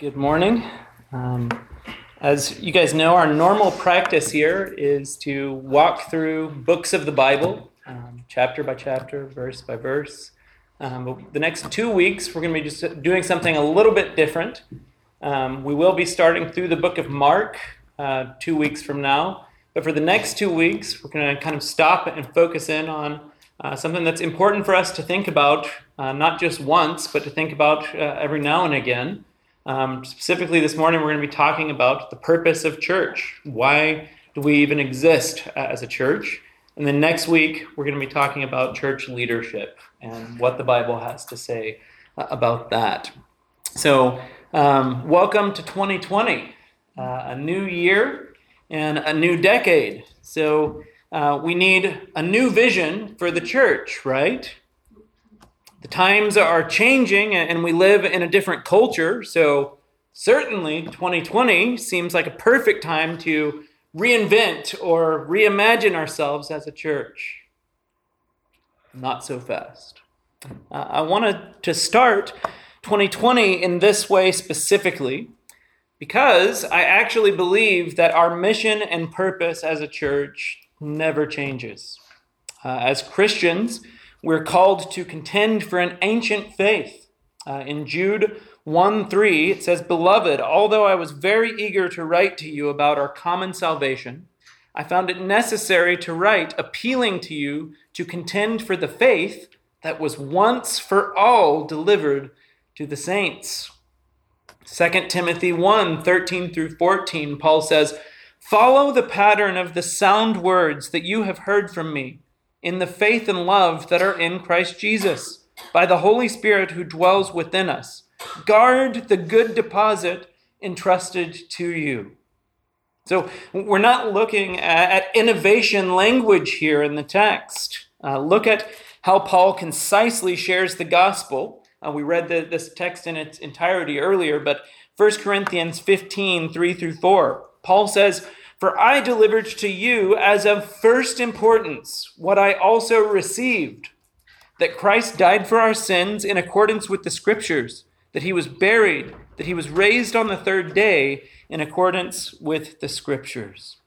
Good morning. Um, as you guys know, our normal practice here is to walk through books of the Bible, um, chapter by chapter, verse by verse. Um, but the next two weeks, we're going to be just doing something a little bit different. Um, we will be starting through the book of Mark uh, two weeks from now. But for the next two weeks, we're going to kind of stop and focus in on uh, something that's important for us to think about, uh, not just once, but to think about uh, every now and again. Um, specifically, this morning, we're going to be talking about the purpose of church. Why do we even exist as a church? And then next week, we're going to be talking about church leadership and what the Bible has to say uh, about that. So, um, welcome to 2020, uh, a new year and a new decade. So, uh, we need a new vision for the church, right? The times are changing and we live in a different culture. So, certainly 2020 seems like a perfect time to reinvent or reimagine ourselves as a church. Not so fast. Uh, I wanted to start 2020 in this way specifically because I actually believe that our mission and purpose as a church never changes. Uh, as Christians, we're called to contend for an ancient faith. Uh, in Jude 1 3, it says, Beloved, although I was very eager to write to you about our common salvation, I found it necessary to write, appealing to you to contend for the faith that was once for all delivered to the saints. 2 Timothy 1 13 through 14, Paul says, Follow the pattern of the sound words that you have heard from me in the faith and love that are in Christ Jesus, by the Holy Spirit who dwells within us. Guard the good deposit entrusted to you. So we're not looking at innovation language here in the text. Uh, look at how Paul concisely shares the gospel. Uh, we read the, this text in its entirety earlier, but 1 Corinthians 15, 3 through 4, Paul says, for I delivered to you as of first importance what I also received that Christ died for our sins in accordance with the Scriptures, that he was buried, that he was raised on the third day in accordance with the Scriptures.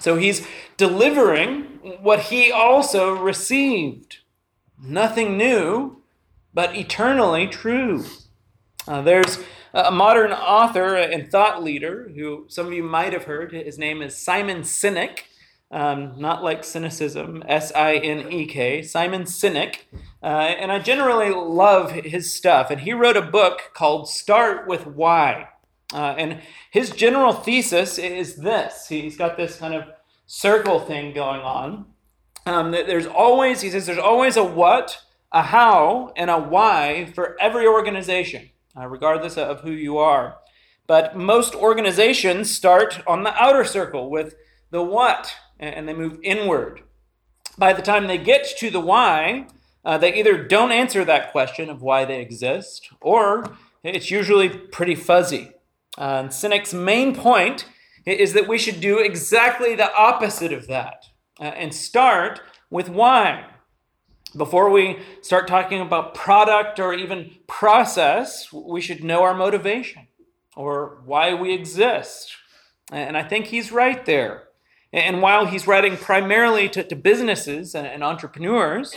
So he's delivering what he also received. Nothing new, but eternally true. Uh, there's a modern author and thought leader who some of you might have heard. His name is Simon Sinek, um, not like cynicism, S I N E K, Simon Sinek. Uh, and I generally love his stuff. And he wrote a book called Start with Why. Uh, and his general thesis is this he's got this kind of circle thing going on. Um, there's always, he says, there's always a what, a how, and a why for every organization uh, regardless of who you are. But most organizations start on the outer circle with the what, and they move inward. By the time they get to the why, uh, they either don't answer that question of why they exist, or it's usually pretty fuzzy. Uh, and Sinek's main point is that we should do exactly the opposite of that uh, and start with why. Before we start talking about product or even process, we should know our motivation or why we exist. And I think he's right there. And while he's writing primarily to, to businesses and, and, entrepreneurs,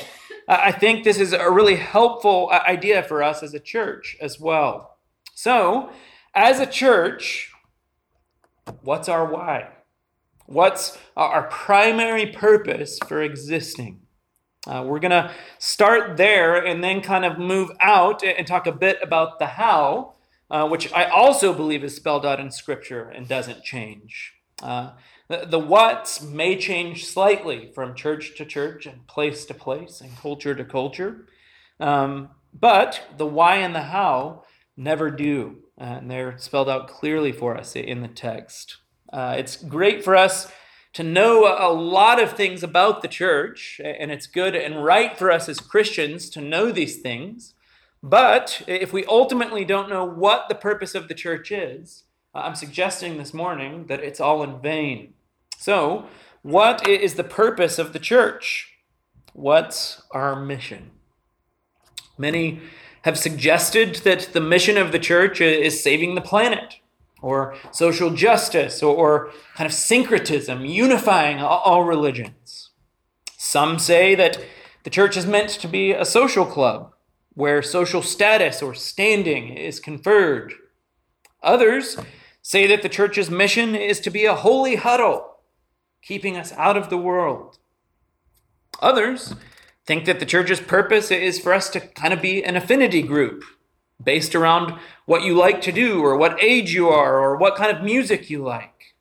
I think this is a really helpful uh, idea for us as a church as well. So, as a church, what's our why? What's our primary purpose for existing? Uh, we're going to start there and then kind of move out and talk a bit about the how, uh, which I also believe is spelled out in Scripture and doesn't change. Uh, the, the what's may change slightly from church to church and place to place and culture to culture, um, but the why and the how never do. Uh, and they're spelled out clearly for us in the text. Uh, it's great for us to know a lot of things about the church, and it's good and right for us as Christians to know these things. But if we ultimately don't know what the purpose of the church is, uh, I'm suggesting this morning that it's all in vain. So, what is the purpose of the church? What's our mission? Many have suggested that the mission of the church is saving the planet, or social justice, or, kind of syncretism, unifying all religions. Some say that the church is meant to be a social club where social status or standing is conferred. Others say that the church's mission is to be a holy huddle, keeping us out of the world. Others think that the church's purpose is for us to kind of be an affinity group based around what you like to do or what age you are or what kind of music you like.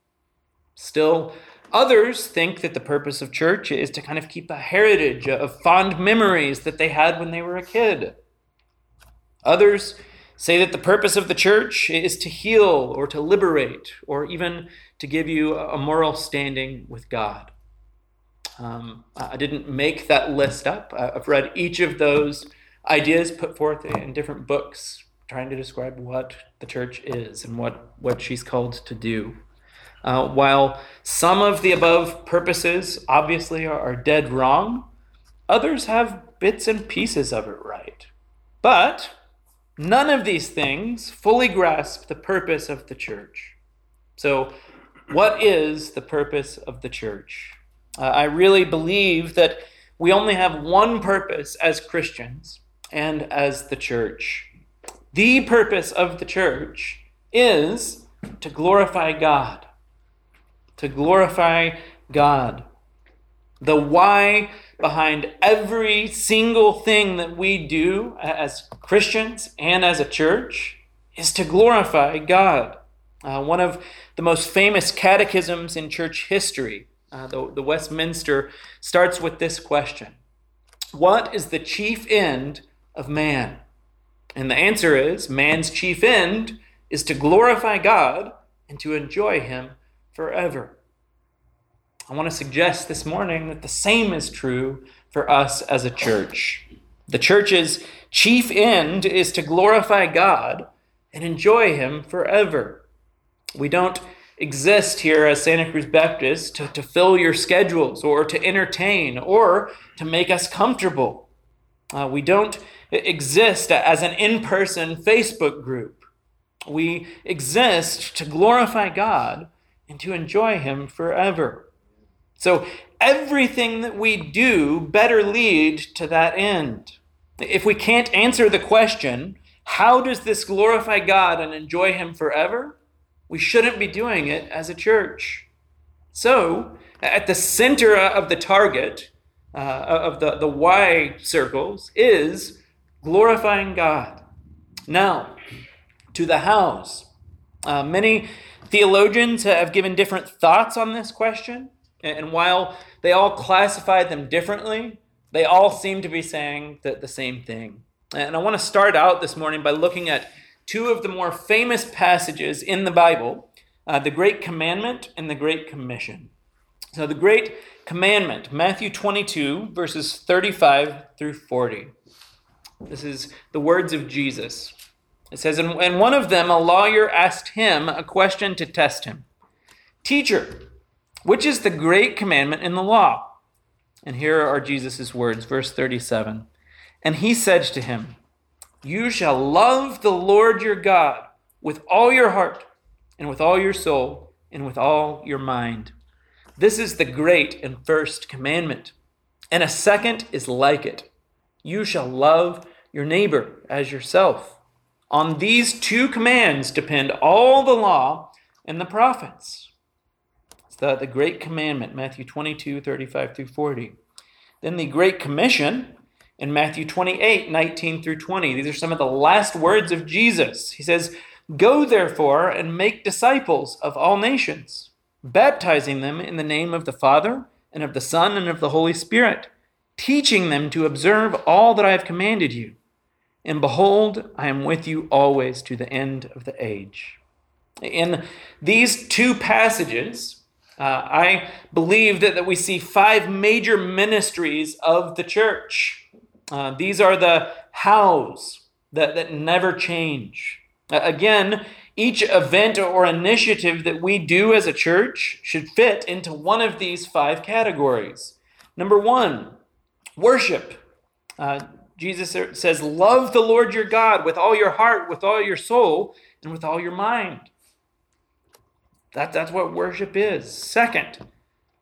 Still, others think that the purpose of church is to kind of keep a heritage of fond memories that they had when they were a kid. Others say that the purpose of the church is to heal or to liberate or even to give you a moral standing with God. Um, I didn't make that list up. I've read each of those ideas put forth in different books trying to describe what the church is and what, what she's called to do. Uh, while some of the above purposes obviously are, are dead wrong, others have bits and pieces of it right. But none of these things fully grasp the purpose of the church. So, what is the purpose of the church? Uh, I really believe that we only have one purpose as Christians and as the church. The purpose of the church is to glorify God. To glorify God. The why behind every single thing that we do as Christians and as a church is to glorify God. Uh, one of the most famous catechisms in church history uh, the, the Westminster, starts with this question What is the chief end of man? And the answer is man's chief end is to glorify God and to enjoy Him forever. I want to suggest this morning that the same is true for us as a church. The church's chief end is to glorify God and enjoy Him forever. We don't exist here as Santa Cruz Baptist to, to fill your schedules or to entertain or to make us comfortable. Uh, we don't exist as an in person Facebook group. We exist to glorify God and to enjoy Him forever. So everything that we do better lead to that end. If we can't answer the question, how does this glorify God and enjoy Him forever? we shouldn't be doing it as a church. So, at the center of the target, uh, of the, the why circles, is glorifying God. Now, to the hows. Uh, many theologians have given different thoughts on this question, and while they all classify them differently, they all seem to be saying the, the same thing. And I want to start out this morning by looking at two of the more famous passages in the Bible uh, the Great Commandment and the Great Commission. So, the Great Commandment, Matthew 22, verses 35 through 40. This is the words of Jesus. It says, And one of them, a lawyer asked him a question to test him Teacher, which is the great commandment in the law? And here are Jesus' words, verse 37. And he said to him, you shall love the Lord your God with all your heart, and with all your soul, and with all your mind. This is the great and first commandment. And a second is like it You shall love your neighbor as yourself. On these two commands depend all the law and the prophets. It's the, the great commandment, Matthew 22, 35 through 40. Then the great commission in Matthew 28 19 through 20. These are some of the last words of Jesus. He says, Go therefore and make disciples of all nations, baptizing them in the name of the Father, and of the Son, and of the Holy Spirit, teaching them to observe all that I have commanded you. And behold, I am with you always to the end of the age. In these two passages, uh, I believe that, that we see five major ministries of the church. Uh, these are the hows that, that never change. Uh, again, each event or initiative that we do as a church should fit into one of these five categories. Number one, worship. Uh, Jesus says, Love the Lord your God with all your heart, with all your soul, and with all your mind. That, that's what worship is. Second,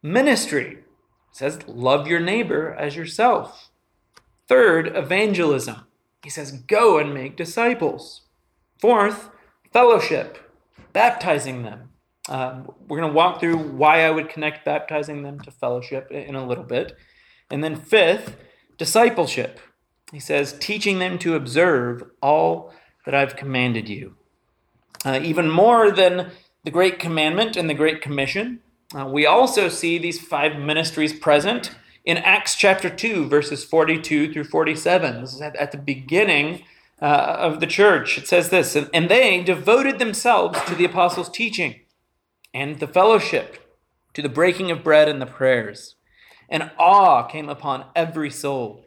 ministry. Says, Love your neighbor as yourself. Third, evangelism. He says, Go and make disciples. Fourth, fellowship, baptizing them. Um, we're going to walk through why I would connect baptizing them to fellowship in a little bit. And then, fifth, discipleship. He says, teaching them to observe all that I've commanded you. Uh, even more than the Great Commandment and the Great Commission, uh, we also see these five ministries present in Acts chapter 2, verses 42 through 47. This is at, at the beginning uh, of the church. It says this and, and they devoted themselves to the apostles' teaching and the fellowship, to the breaking of bread and the prayers. And awe came upon every soul.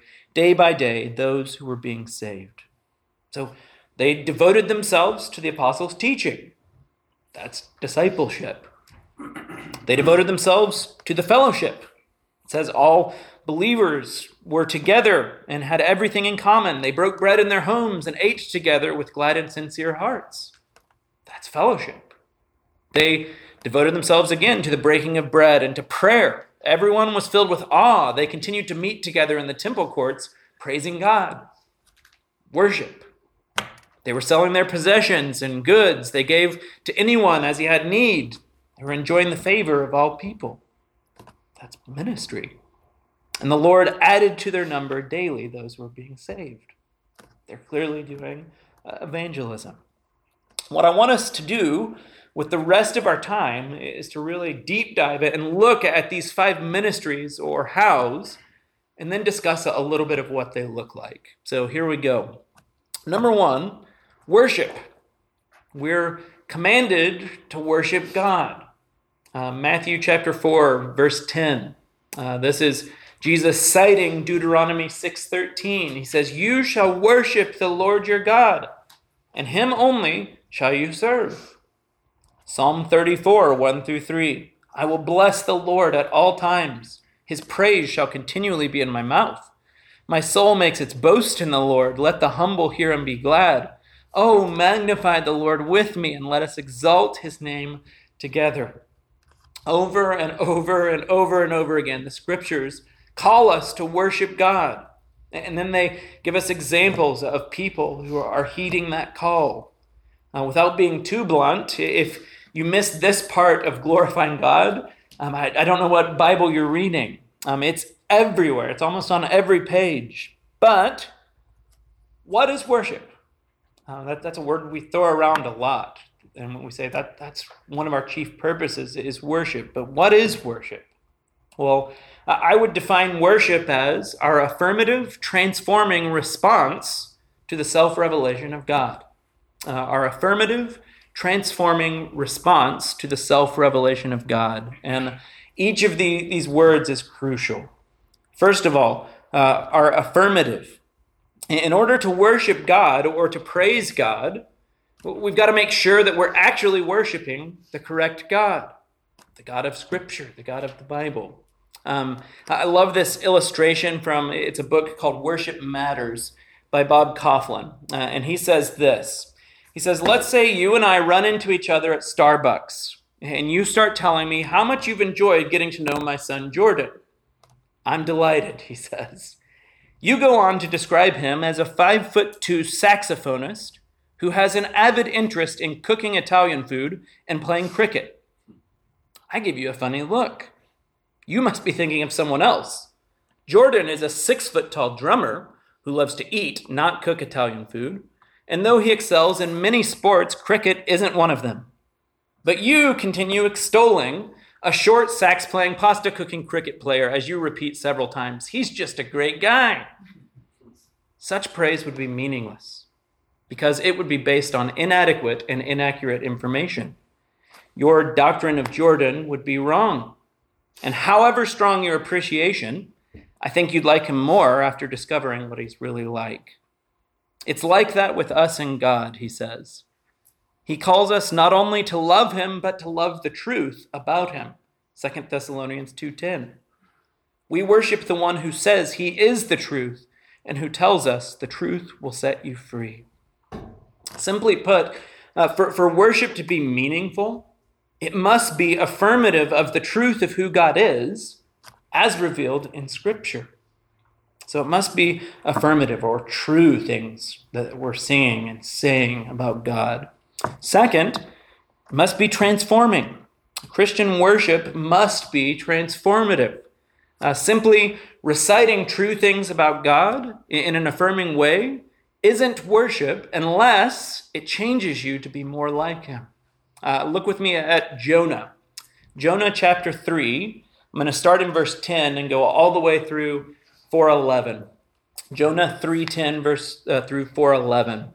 day by day those who were being saved. So they devoted themselves to the apostles' teaching. That's discipleship. They devoted themselves to the fellowship. It says all believers were together and had everything in common. They broke bread in their homes and ate together with glad and sincere hearts. That's fellowship. They devoted themselves again to the breaking of bread and to prayer. Everyone was filled with awe. They continued to meet together in the temple courts, praising God. Worship. They were selling their possessions and goods. They gave to anyone as he had need. They were enjoying the favor of all people. That's ministry. And the Lord added to their number daily those who were being saved. They're clearly doing uh, evangelism. What I want us to do with the rest of our time is to really deep dive it and look at these five ministries or hows and then discuss a little bit of what they look like. So here we go. Number one, worship. We're commanded to worship God. Uh, Matthew chapter 4, verse 10. Uh, this is Jesus citing Deuteronomy 6:13. He says, "You shall worship the Lord your God, and him only shall you serve." Psalm 34, 1 through 3. I will bless the Lord at all times. His praise shall continually be in my mouth. My soul makes its boast in the Lord. Let the humble hear and be glad. Oh, magnify the Lord with me, and let us exalt his name together. Over and over and over and over again, the scriptures call us to worship God. And then they give us examples of people who are heeding that call. Uh, without being too blunt, if you miss this part of glorifying God, um, I, I, don't know what Bible you're reading. Um, it's everywhere, it's almost on every page. But what is worship? Uh, that, that's a word we throw around a lot. And when we say that, that's one of our chief purposes is worship. But what is worship? Well, I would define worship as our affirmative, transforming response to the self revelation of God. Uh, our affirmative, transforming response to the self revelation of God. And each of the, these words is crucial. First of all, uh, our affirmative. In order to worship God or to praise God, we've got to make sure that we're actually worshiping the correct God, the God of Scripture, the God of the Bible. Um, I love this illustration from it's a book called Worship Matters by Bob Kauflin, uh, and he says this. He says, Let's say you and I run into each other at Starbucks, and you start telling me how much you've enjoyed getting to know my son Jordan. I'm delighted, he says. You go on to describe him as a five foot two saxophonist who has an avid interest in cooking Italian food and playing cricket. I give you a funny look. You must be thinking of someone else. Jordan is a six foot tall drummer who loves to eat, not cook Italian food, and though he excels in many sports, cricket isn't one of them. But you continue extolling a short sax playing, pasta cooking cricket player as you repeat several times. He's just a great guy. Such praise would be meaningless. because it would be based on inadequate and inaccurate information. Your doctrine of Jordan would be wrong. And however strong your appreciation, I think you'd like him more after discovering what he's really like. It's like that with us and God, he says. He calls us not only to love him, but to love the truth about him. 2 Thessalonians 2:10. We worship the one who says he is the truth and who tells us the truth will set you free. Simply put, uh, for, for worship to be meaningful, it must be affirmative of the truth of who God is as revealed in Scripture. So it must be affirmative or true things that we're seeing and saying about God. Second, it must be transforming. Christian worship must be transformative. Uh, simply reciting true things about God in an affirming way isn't worship unless it changes you to be more like Him. Uh, look with me at Jonah. Jonah chapter 3. I'm going to start in verse 10 and go all the way through 411. Jonah 3:10 verse uh, through 411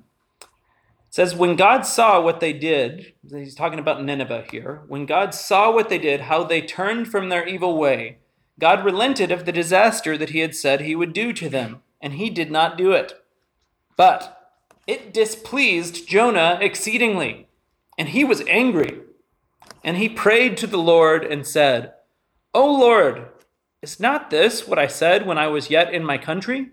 says when God saw what they did, he's talking about Nineveh here. When God saw what they did, how they turned from their evil way, God relented of the disaster that he had said he would do to them, and he did not do it. But it displeased Jonah exceedingly, and he was angry. And he prayed to the Lord and said, O Lord, is not this what I said when I was yet in my country?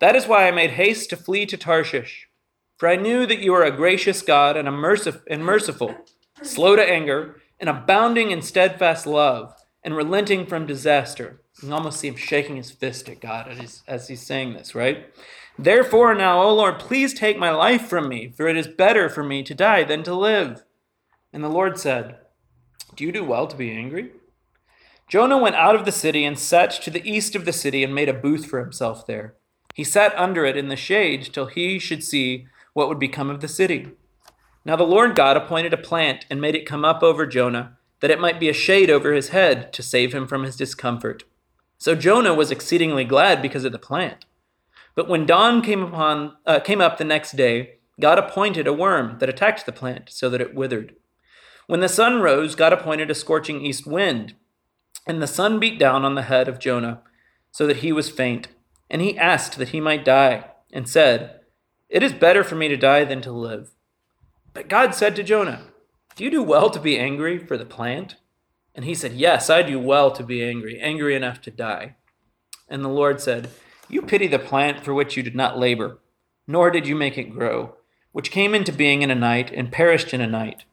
That is why I made haste to flee to Tarshish. For I knew that you are a gracious God and, a mercif- and merciful, slow to anger, and abounding in steadfast love, and relenting from disaster. You can almost see him shaking his fist at God as he's, as he's saying this, right? Therefore, now, O Lord, please take my life from me, for it is better for me to die than to live. And the Lord said, Do you do well to be angry? Jonah went out of the city and sat to the east of the city and made a booth for himself there. He sat under it in the shade till he should see what would become of the city. Now the Lord God appointed a plant and made it come up over Jonah, that it might be a shade over his head to save him from his discomfort. So Jonah was exceedingly glad because of the plant. But when dawn came upon uh, came up the next day, God appointed a worm that attacked the plant so that it withered. When the sun rose, God appointed a scorching east wind, and the sun beat down on the head of Jonah, so that he was faint. And he asked that he might die, and said, it is better for me to die than to live. But God said to Jonah, Do you do well to be angry for the plant? And he said, Yes, I do well to be angry, angry enough to die. And the Lord said, You pity the plant for which you did not labor, nor did you make it grow, which came into being in a night and perished in a night.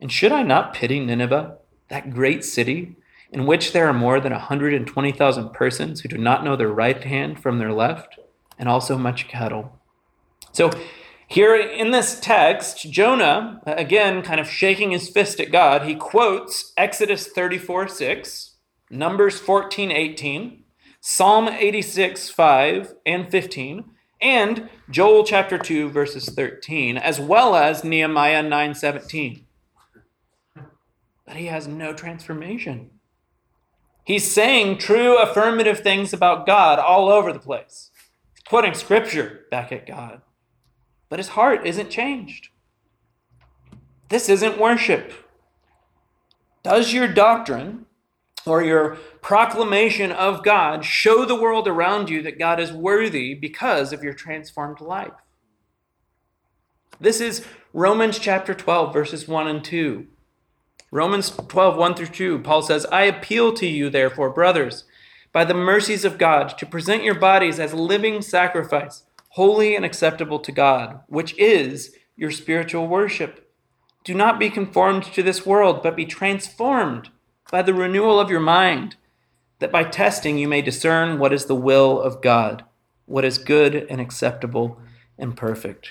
And should I not pity Nineveh, that great city, in which there are more than a 120,000 persons who do not know their right hand from their left, and also much cattle? So, here in this text, Jonah, again, kind of shaking his fist at God, he quotes Exodus 34 6, Numbers 14 18, Psalm 86 5 and 15, and Joel chapter 2, verses 13, as well as Nehemiah 9 17. But he has no transformation. He's saying true affirmative things about God all over the place. He's quoting scripture back at God but his heart isn't changed. This isn't worship. Does your doctrine or your proclamation of God show the world around you that God is worthy because of your transformed life? This is Romans chapter 12, verses 1 and 2. Romans 12, 1 through 2, Paul says, I appeal to you, therefore, brothers, by the mercies of God, to present your bodies as living sacrifice holy and acceptable to God, which is your spiritual worship. Do not be conformed to this world, but be transformed by the renewal of your mind, that by testing you may discern what is the will of God, what is good and acceptable and perfect.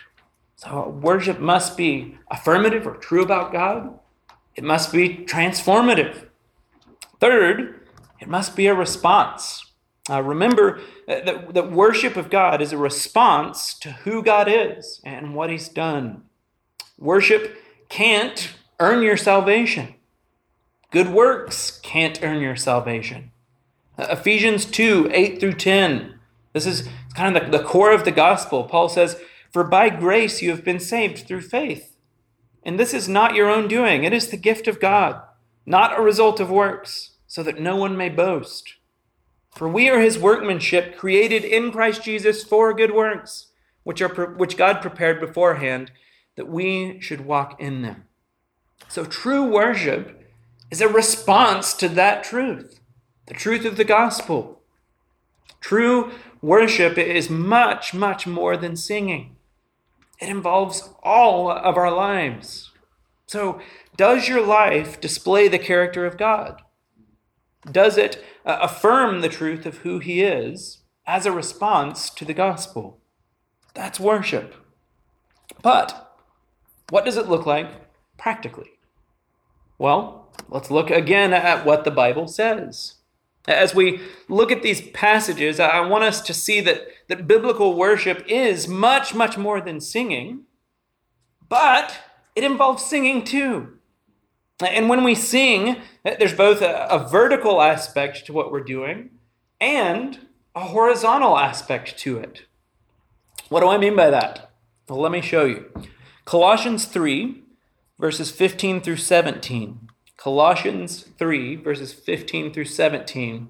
So, worship must be affirmative or true about God. It must be transformative. Third, it must be a response. Uh, remember that, that worship of God is a response to who God is and what He's done. Worship can't earn your salvation. Good works can't earn your salvation. Uh, Ephesians 2 8 through 10. This is kind of the, the core of the gospel. Paul says, For by grace you have been saved through faith. And this is not your own doing, it is the gift of God, not a result of works, so that no one may boast. For we are his workmanship, created in Christ Jesus for good works, which, are, which God prepared beforehand that we should walk in them. So true worship is a response to that truth, the truth of the gospel. True worship is much, much more than singing. It involves all of our lives. So, does your life display the character of God? Does it uh, affirm the truth of who He is as a response to the gospel? That's worship. But what does it look like practically? Well, let's look again at what the Bible says. As we look at these passages, I want us to see that, that biblical worship is much, much more than singing, but it involves singing too. And when we sing, eh, there's both a, a vertical aspect to what we're doing and a horizontal aspect to it. What do I mean by that? Well, let me show you. Colossians 3, verses 15 through 17. Colossians 3, verses 15 through 17.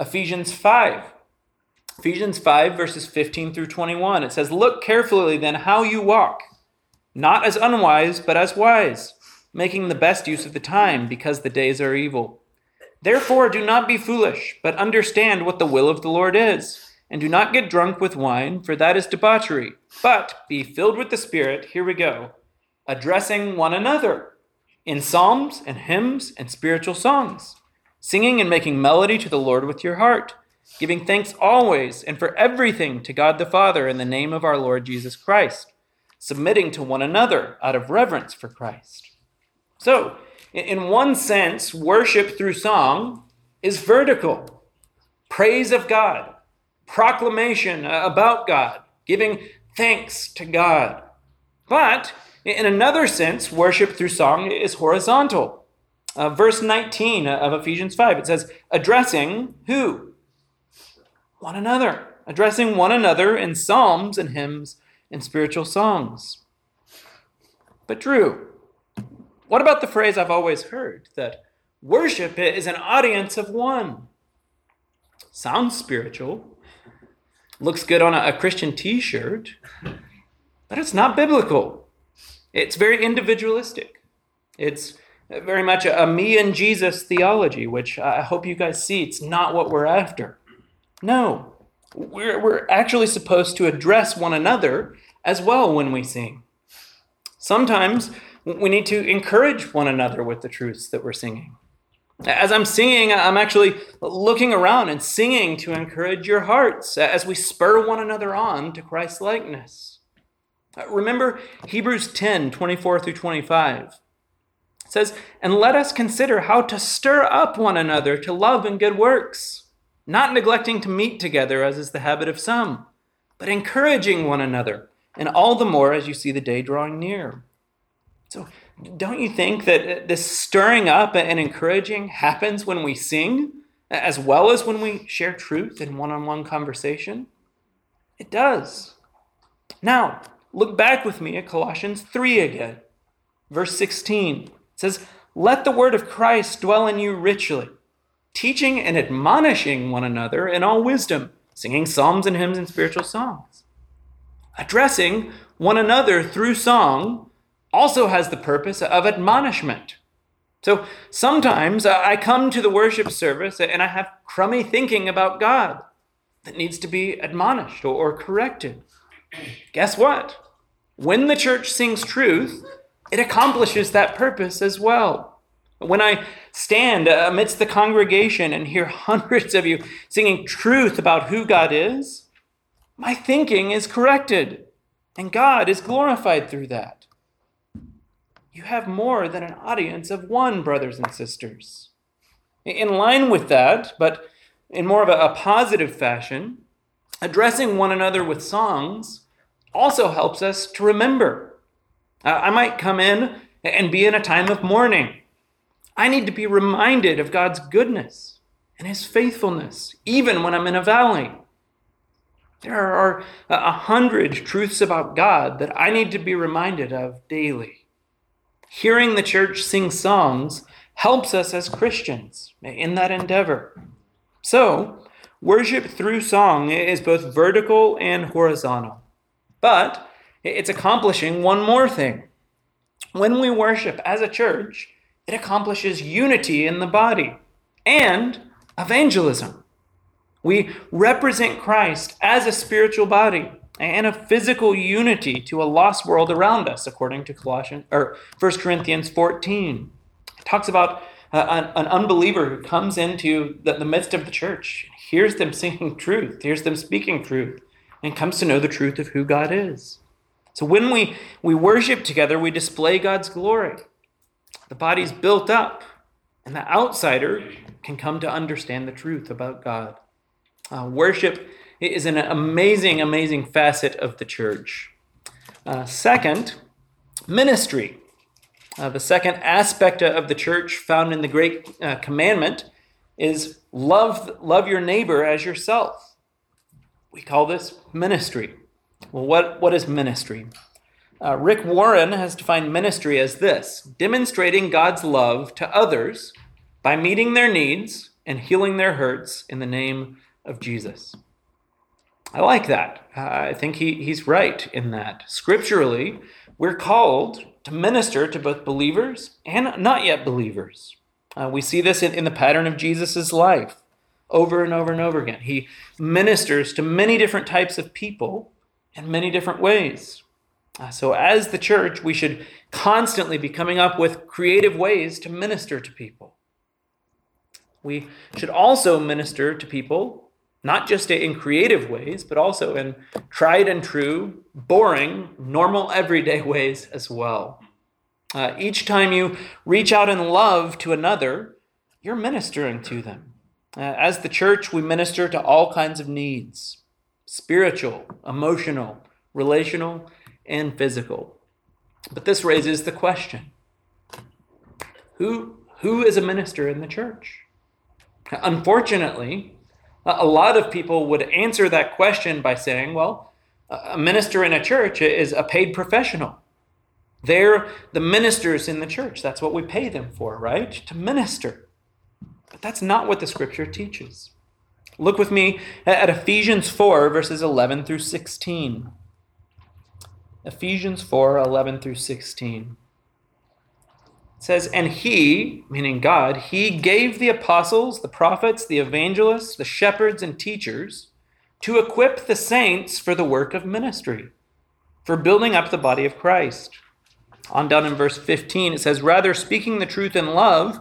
Ephesians 5. Ephesians 5, verses 15 through 21. It says, Look carefully then how you walk, not as unwise, but as wise, making the best use of the time, because the days are evil. Therefore, do not be foolish, but understand what the will of the Lord is. And do not get drunk with wine, for that is debauchery, but be filled with the Spirit. Here we go. Addressing one another in psalms and hymns and spiritual songs, singing and making melody to the Lord with your heart, giving thanks always and for everything to God the Father in the name of our Lord Jesus Christ, submitting to one another out of reverence for Christ. So, in one sense, worship through song is vertical praise of God, proclamation about God, giving thanks to God. But in another sense, worship through song is horizontal. Uh, verse 19 of Ephesians 5, it says, addressing who? One another. Addressing one another in psalms and hymns and spiritual songs. But Drew, what about the phrase I've always heard that worship is an audience of one? Sounds spiritual. Looks good on a, a Christian t shirt, but it's not biblical. It's very individualistic. It's very much a, me and Jesus theology, which I hope you guys see it's not what we're after. No, we're, we're actually supposed to address one another as well when we sing. Sometimes we need to encourage one another with the truths that we're singing. As I'm singing, I'm actually looking around and singing to encourage your hearts as we spur one another on to Christ's likeness. Remember Hebrews 10 24 through 25. It says, And let us consider how to stir up one another to love and good works, not neglecting to meet together, as is the habit of some, but encouraging one another, and all the more as you see the day drawing near. So, don't you think that this stirring up and encouraging happens when we sing, as well as when we share truth in one on one conversation? It does. Now, Look back with me at Colossians 3 again. Verse 16 it says, Let the word of Christ dwell in you richly, teaching and admonishing one another in all wisdom, singing psalms and hymns and spiritual songs. Addressing one another through song also has the purpose of admonishment. So sometimes I come to the worship service and I have crummy thinking about God that needs to be admonished or corrected. Guess what? When the church sings truth, it accomplishes that purpose as well. When I stand amidst the congregation and hear hundreds of you singing truth about who God is, my thinking is corrected. and God is glorified through that. You have more than an audience of one, brothers and sisters. In line with that, but in more of a, positive fashion, addressing one another with songs also helps us to remember. Uh, I might come in and be in a time of mourning. I need to be reminded of God's goodness and his faithfulness, even when I'm in a valley. There are a hundred truths about God that I need to be reminded of daily. Hearing the church sing songs helps us as Christians in that endeavor. So, worship through song is both vertical and horizontal. But it's accomplishing one more thing. When we worship as a church, it accomplishes unity in the body and evangelism. We represent Christ as a spiritual body and a physical unity to a lost world around us, according to Colossians or 1 Corinthians 14. It talks about uh, an, an, unbeliever who comes into the, the midst of the church, hears them singing truth, hears them speaking truth, and comes to know the truth of who God is. So when we, we worship together, we display God's glory. The body's built up, and the outsider can come to understand the truth about God. Uh, worship is an amazing, amazing facet of the church. Uh, second, ministry. Uh, the second aspect of the church found in the Great uh, Commandment is love, love your neighbor as yourself. We call this ministry. Well, what, what is ministry? Uh, Rick Warren has defined ministry as this demonstrating God's love to others by meeting their needs and healing their hurts in the name of Jesus. I like that. Uh, I think he, he's right in that. Scripturally, we're called to minister to both believers and not yet believers. Uh, we see this in, in the pattern of Jesus' life over and over and over again. He ministers to many different types of people in many different ways. Uh, so, as the church, we should constantly be coming up with creative ways to minister to people. We should also minister to people not just in creative ways, but also in tried and true, boring, normal, everyday ways as well. Uh, each time you reach out in love to another, you're ministering to them. Uh, as the church, we minister to all kinds of needs spiritual, emotional, relational, and physical. But this raises the question who, who is a minister in the church? Unfortunately, a lot of people would answer that question by saying, well, a minister in a church is a paid professional. They're the ministers in the church. That's what we pay them for, right? To minister. But that's not what the scripture teaches. Look with me at Ephesians 4, verses 11 through 16. Ephesians 4, 11 through 16 says, And he, meaning God, he gave the apostles, the prophets, the evangelists, the shepherds, and teachers to equip the saints for the work of ministry, for building up the body of Christ. On down in verse 15, it says, Rather, speaking the truth in love,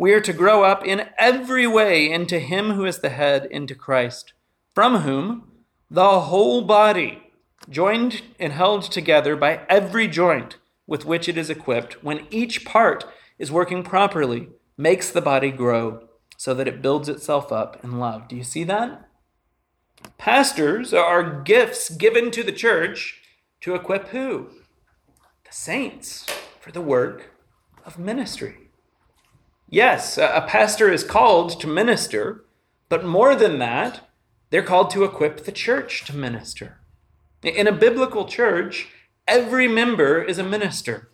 we are to grow up in every way into him who is the head, into Christ, from whom the whole body, joined and held together by every joint, with which it is equipped, when each part is working properly, makes the body grow so that it builds itself up in love. Do you see that? Pastors are gifts given to the church to equip who? The saints for the work of ministry. Yes, a pastor is called to minister, but more than that, they're called to equip the church to minister. In a biblical church, Every member is a minister.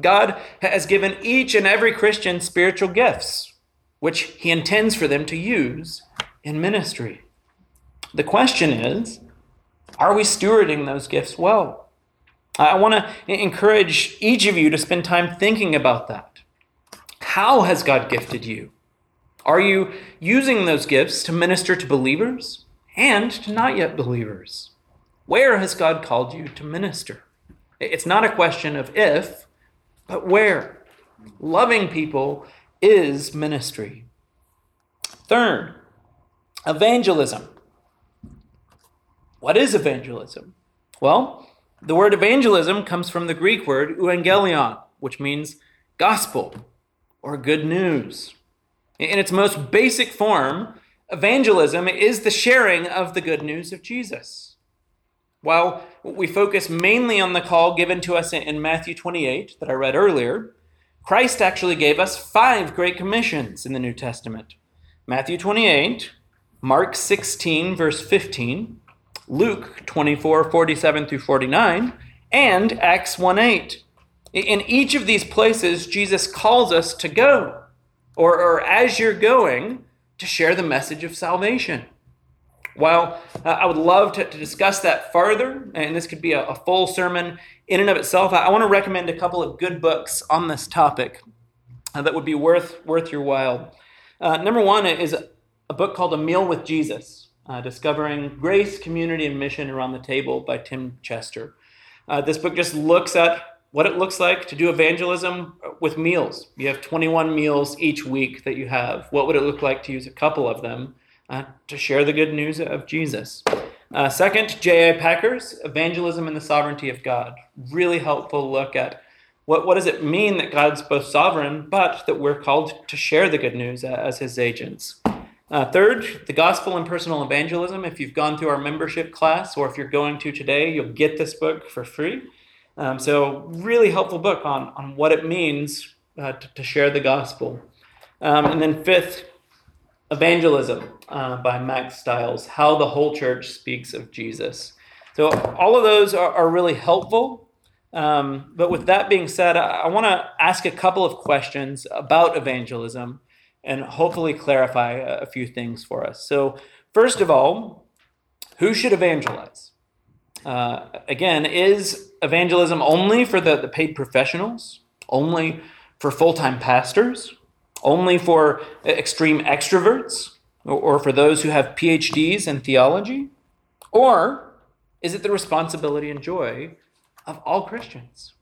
God has given each and every Christian spiritual gifts, which he intends for them to use in ministry. The question is are we stewarding those gifts well? I want to encourage each of you to spend time thinking about that. How has God gifted you? Are you using those gifts to minister to believers and to not yet believers? Where has God called you to minister? It's not a question of if, but where. Loving people is ministry. Third, evangelism. What is evangelism? Well, The word evangelism comes from the Greek word euangelion, which means gospel or good news. In its most basic form, evangelism is the sharing of the good news of Jesus. While we focus mainly on the call given to us in Matthew 28 that I read earlier, Christ actually gave us five great commissions in the New Testament Matthew 28, Mark 16, verse 15, Luke 24, 47 through 49, and Acts 1 8. In each of these places, Jesus calls us to go, or, or as you're going, to share the message of salvation. While uh, I would love to, to, discuss that further, and this could be a, a, full sermon in and of itself, I, I want to recommend a couple of good books on this topic uh, that would be worth, worth your while. Uh, number one is a book called A Meal with Jesus uh, Discovering Grace, Community, and Mission Around the Table by Tim Chester. Uh, this book just looks at what it looks like to do evangelism with meals. You have 21 meals each week that you have. What would it look like to use a couple of them uh, to share the good news of Jesus? Uh, second, J.I. Packer's Evangelism and the Sovereignty of God. Really helpful look at what, what does it mean that God's both sovereign, but that we're called to share the good news as his agents. Uh, third, the gospel and personal evangelism. If you've gone through our membership class or if you're going to today, you'll get this book for free. Um, so, really helpful book on, on what it means uh, to, to, share the gospel. Um, and then, fifth, Evangelism uh, by Mack Stiles How the Whole Church Speaks of Jesus. So, all of those are, are really helpful. Um, but with that being said, I, I want to ask a couple of questions about evangelism and hopefully clarify a few things for us. So, first of all, who should evangelize? Uh, again, is evangelism only for the, the paid professionals? Only for full time pastors? Only for extreme extroverts? Or, or for those who have PhDs in theology? Or is it the responsibility and joy of all Christians?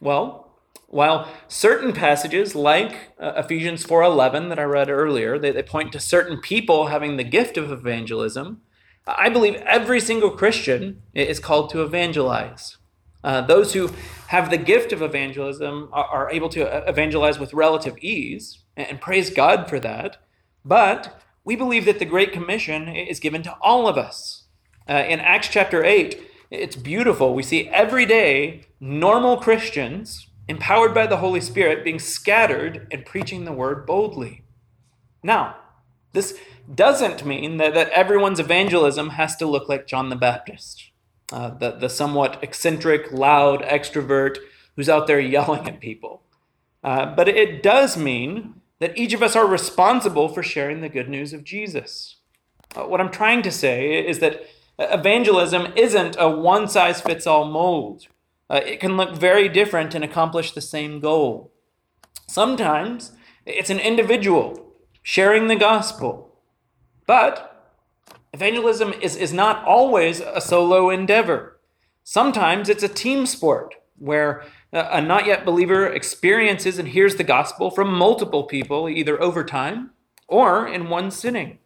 Well, while certain passages, like uh, Ephesians 4.11 that I read earlier, they, they point to certain people having the gift of evangelism, I believe every single Christian is called to evangelize. Uh, those who have the gift of evangelism are, are, able to uh, evangelize with relative ease, and, praise God for that. But we believe that the Great Commission is given to all of us. Uh, in Acts chapter 8, it's beautiful. We see every day normal Christians empowered by the Holy Spirit, being scattered and preaching the word boldly. Now, this doesn't mean that, that everyone's evangelism has to look like John the Baptist, uh, the, the somewhat eccentric, loud extrovert who's out there yelling at people. Uh, but it does mean that each of us are responsible for sharing the good news of Jesus. Uh, what I'm trying to say is that evangelism isn't a one size fits all mold uh, it can look very different and accomplish the same goal. Sometimes it's an individual sharing the gospel, but evangelism is, is not always a solo endeavor. Sometimes it's a team sport where a not yet believer experiences and hears the gospel from multiple people, either over time or in one sitting.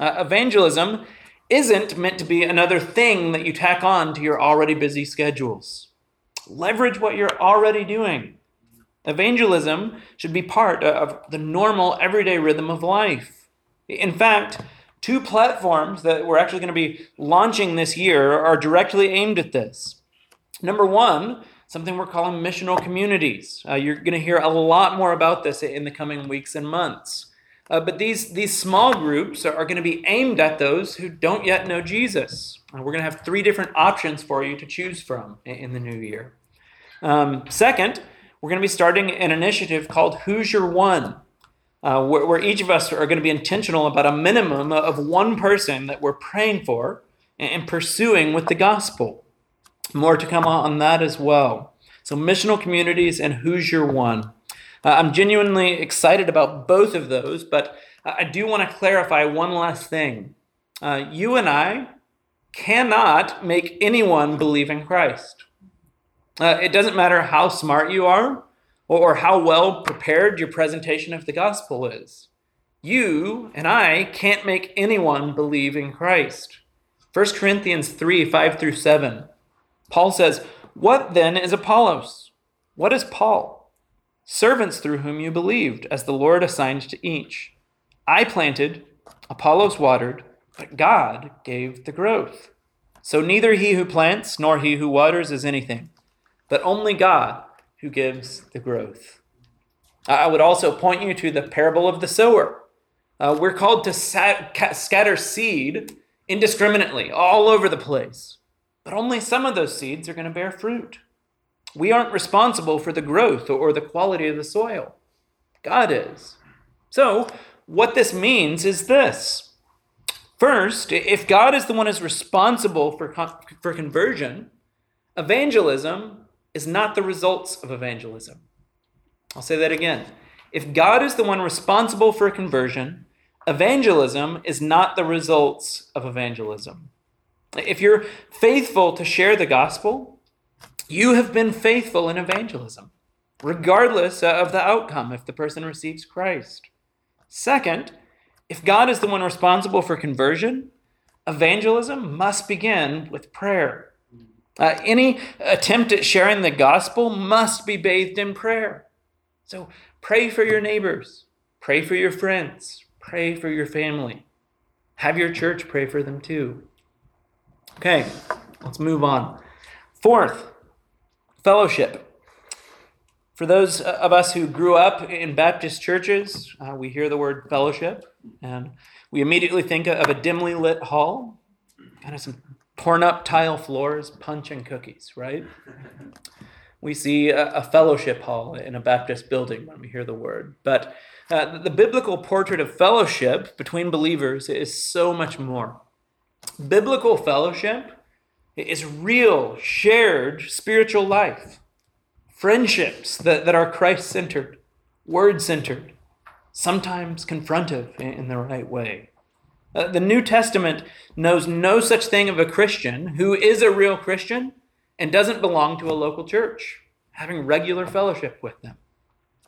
Uh, evangelism isn't meant to be another thing that you tack on to your already busy schedules. Leverage what you're already doing. Evangelism should be part of the normal, everyday rhythm of life. In fact, two platforms that we're actually going to be launching this year are directly aimed at this. Number one, something we're calling missional communities. Uh, you're going to hear a lot more about this in the coming weeks and months. Uh, but these, these small groups are, are going to be aimed at those who don't yet know Jesus. Uh, we're going to have three different options for you to choose from in, in the new year. Um, second, we're going to be starting an initiative called Who's Your One, uh, where, where, each of us are going to be intentional about a minimum of one person that we're praying for and, and pursuing with the gospel. More to come on that as well. So, missional communities and Who's Your One. Uh, I'm genuinely excited about both of those, but I do want to clarify one last thing. Uh, you and I cannot make anyone believe in Christ. Uh, it doesn't matter how smart you are or how well prepared your presentation of the gospel is. You and I can't make anyone believe in Christ. 1 Corinthians 3 5 through 7. Paul says, What then is Apollos? What is Paul? Servants through whom you believed, as the Lord assigned to each. I planted, Apollos watered, but God gave the growth. So neither he who plants nor he who waters is anything, but only God who gives the growth. I would also point you to the parable of the sower. Uh, we're called to scatter seed indiscriminately all over the place, but only some of those seeds are going to bear fruit. We aren't responsible for the growth or the quality of the soil. God is. So, what this means is this. First, if God is the one who's responsible for, for conversion, evangelism is not the results of evangelism. I'll say that again. If God is the one responsible for conversion, evangelism is not the results of evangelism. If you're faithful to share the gospel, you have been faithful in evangelism, regardless of the outcome if the person receives Christ. Second, if God is the one responsible for conversion, evangelism must begin with prayer. Uh, any attempt at sharing the gospel must be bathed in prayer. So pray for your neighbors, pray for your friends, pray for your family. Have your church pray for them too. Okay, let's move on. Fourth, fellowship. For those of us who grew up in Baptist churches, uh, we hear the word fellowship and we immediately think of a dimly lit hall, kind of some torn up tile floors, punch and cookies, right? We see a, a fellowship hall in a Baptist building when we hear the word. But uh, the biblical portrait of fellowship between believers is so much more. Biblical fellowship is real, shared spiritual life friendships that, that are Christ centered, word centered, sometimes confrontive in the right way. Uh, the New Testament knows no such thing of a Christian who is a real Christian and doesn't belong to a local church, having regular fellowship with them.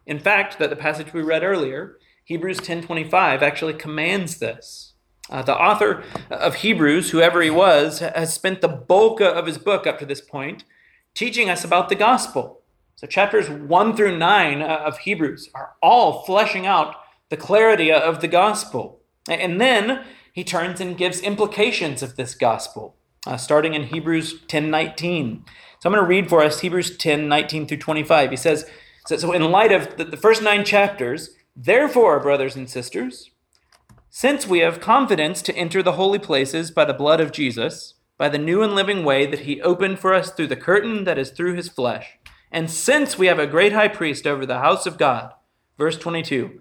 In fact, that the passage we read earlier, Hebrews 10:25, actually commands this. Uh, the author of Hebrews, whoever he was, has spent the bulk of his book up to this point teaching us about the gospel so, chapters 1 through 9 uh, of Hebrews are all fleshing out the clarity of the gospel. And then he turns and gives implications of this gospel, uh, starting in Hebrews 10 19. So, I'm going to read for us Hebrews 10 19 through 25. He says, So, in light of the first nine chapters, therefore, brothers and sisters, since we have confidence to enter the holy places by the blood of Jesus, by the new and living way that he opened for us through the curtain that is through his flesh, and since we have a great high priest over the house of God, verse 22,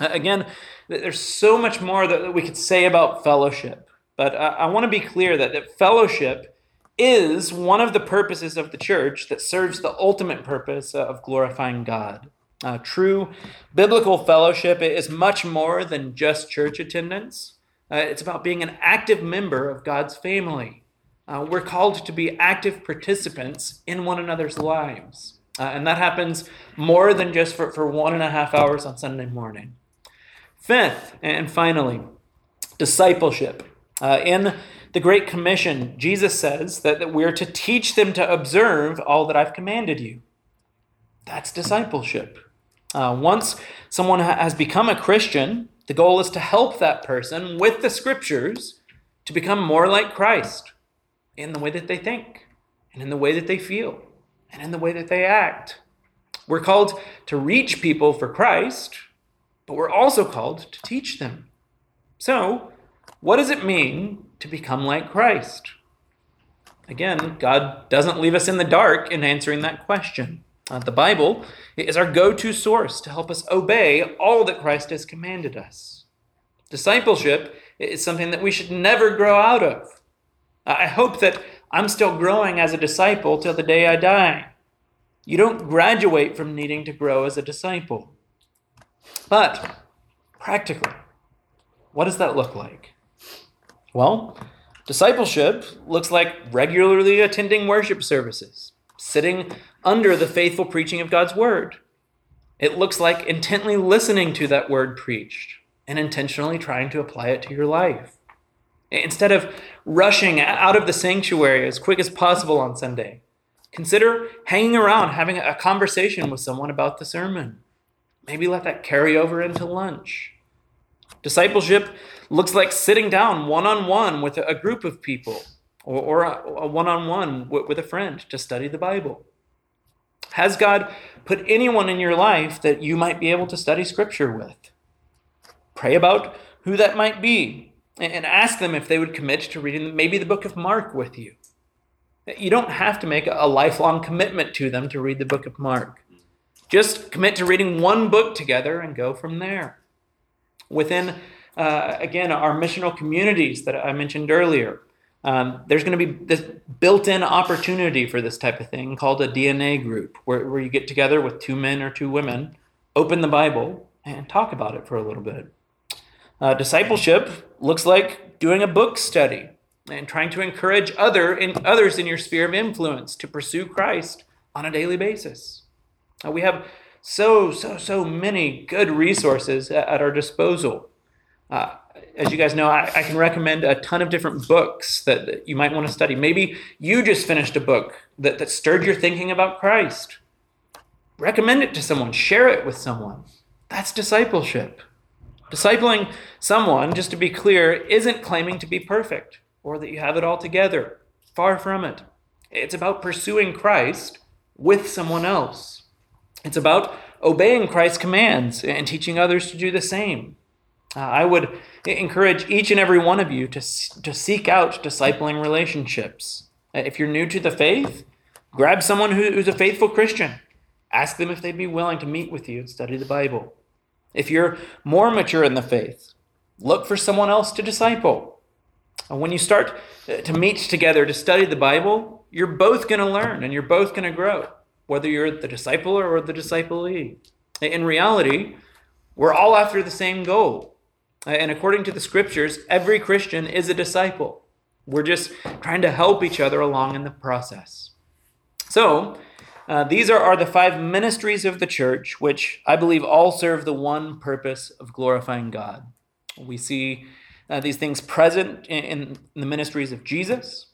Again, there's so much more that we could say about fellowship, but I want to be clear that, that fellowship is one of the purposes of the church that serves the ultimate purpose of glorifying God. Uh, true biblical fellowship is much more than just church attendance. Uh, it's about being an active member of God's family. Uh, we're called to be active participants in one another's lives. Uh, and that happens more than just for, for one and a half hours on Sunday morning. Fifth, and finally, discipleship. Uh, in the Great Commission, Jesus says that, that we're to teach them to observe all that I've commanded you. That's discipleship. Uh, once someone ha- has become a Christian, the goal is to help that person with the scriptures to become more like Christ in the way that they think and in the way that they feel and in the way that they act. We're called to reach people for Christ, but we're also called to teach them. So, what does it mean to become like Christ? Again, God doesn't leave us in the dark in answering that question. Uh, the Bible is our go to source to help us obey all that Christ has commanded us. Discipleship is something that we should never grow out of. I hope that I'm still growing as a disciple till the day I die. you don't graduate from needing to grow as a disciple. But practically, what does that look like? Well, discipleship looks like regularly attending worship services, sitting under the faithful preaching of God's word. It looks like intently listening to that word preached and intentionally trying to apply it to your life. Instead of rushing out of the sanctuary as quick as possible on Sunday, consider hanging around, having a conversation with someone about the sermon. Maybe let that carry over into lunch. Discipleship looks like sitting down one on one with a group of people or a one on one with a friend to study the Bible. Has God put anyone in your life that you might be able to study Scripture with? Pray about who that might be and ask them if they would commit to reading maybe the book of Mark with you. You don't have to make a lifelong commitment to them to read the book of Mark. Just commit to reading one book together and go from there. Within, uh, again, our missional communities that I mentioned earlier, um, there's going to be this built in opportunity for this type of thing called a DNA group, where, where you get together with two men or two women, open the Bible, and talk about it for a little bit. Uh, discipleship looks like doing a book study and trying to encourage other in, others in your sphere of influence to pursue Christ on a daily basis. Uh, we have so, so, so many good resources at, at our disposal. Uh, as you guys know, I, I, can recommend a ton of different books that, that, you might want to study. Maybe you just finished a book that, that stirred your thinking about Christ. Recommend it to someone, share it with someone. That's discipleship. Discipling someone, just to be clear, isn't claiming to be perfect or that you have it all together. Far from it. It's about pursuing Christ with someone else. It's about obeying Christ's commands and teaching others to do the same. Uh, I would encourage each and every one of you to, to seek out discipling relationships. Uh, if you're new to the faith, grab someone who, who's a faithful Christian. Ask them if they'd be willing to meet with you and study the Bible. If you're more mature in the faith, look for someone else to disciple. And when you start uh, to meet together to study the Bible, you're both going to learn and you're both going to grow, whether you're the disciple or the disciplee. In reality, we're all after the same goal. And according to the scriptures, every Christian is a disciple. We're just trying to help each other along in the process. So, uh, these are, are the five ministries of the church, which I believe all serve the one purpose of glorifying God. We see uh, these things present in, in, the ministries of Jesus,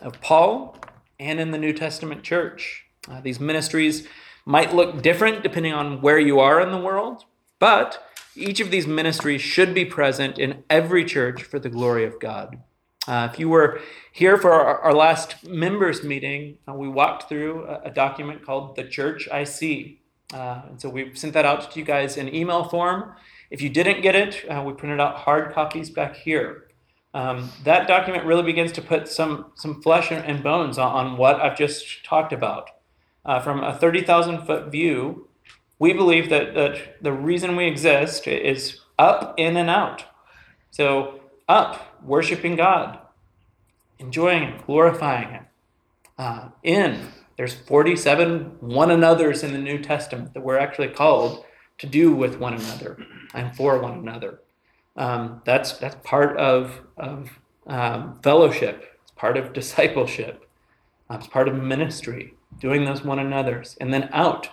of Paul, and in the New Testament church. Uh, these ministries might look different depending on where you are in the world, but each of these ministries should be present in every church for the glory of God. Uh, if you were here for our, our last members meeting, uh, we walked through a, a, document called The Church I See. Uh, and so we sent that out to you guys in email form. If you didn't get it, uh, we printed out hard copies back here. Um, that document really begins to put some, some flesh and bones on, on what I've just talked about. Uh, from a 30,000 foot view, we believe that, that the reason we exist is up, in, and out. So, up, worshiping God, enjoying Him, glorifying Him. Uh, in, there's 47 one another's in the New Testament that we're actually called to do with one another and for one another. Um, that's that's part of of um, fellowship. It's part of discipleship. Uh, it's part of ministry. Doing those one another's, and then out,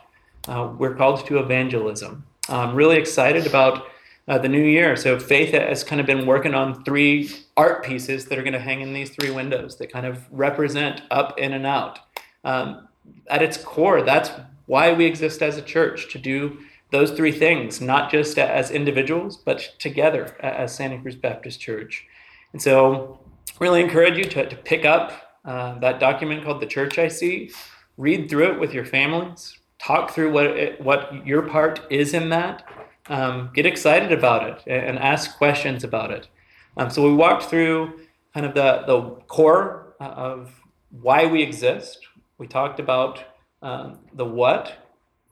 uh, we're called to evangelism. I'm really excited about uh, the new year. So Faith has kind of been working on three art pieces that are going to hang in these three windows that kind of represent up, in, and out. Um, at its core, that's why we exist as a church to do those three things, not just as individuals, but together as Santa Cruz Baptist Church. And so, really encourage you to, to pick up uh, that document called The Church I See, read through it with your families, talk through what it, what your part is in that, um, get excited about it and ask questions about it. Um, so we walked through kind of the, the core uh, of why we exist. We talked about um, the what,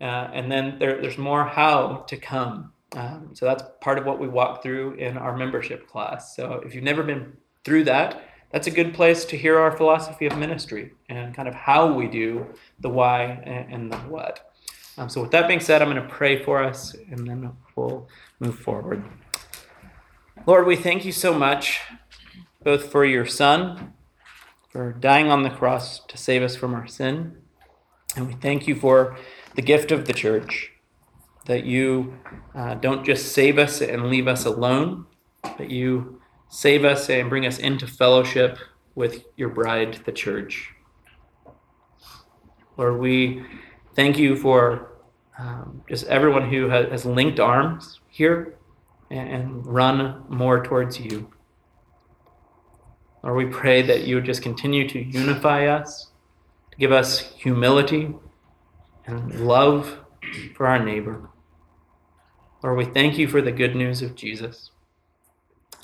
uh, and then there, there's more how to come. Um, so that's part of what we walked through in our membership class. So if you've never been through that, that's a good place to hear our philosophy of ministry and kind of how we do the why and the what. Um, so, with that being said, I'm going to pray for us and then we'll move forward. Lord, we thank you so much, both for your Son, for dying on the cross to save us from our sin, and we thank you for the gift of the church, that you uh, don't just save us and leave us alone, but you save us and bring us into fellowship with your bride, the church. Lord, we thank you for um, just everyone who has, linked arms here and, and run more towards you. Lord, we pray that you would just continue to unify us, to give us humility and love for our neighbor. Lord, we thank you for the good news of Jesus.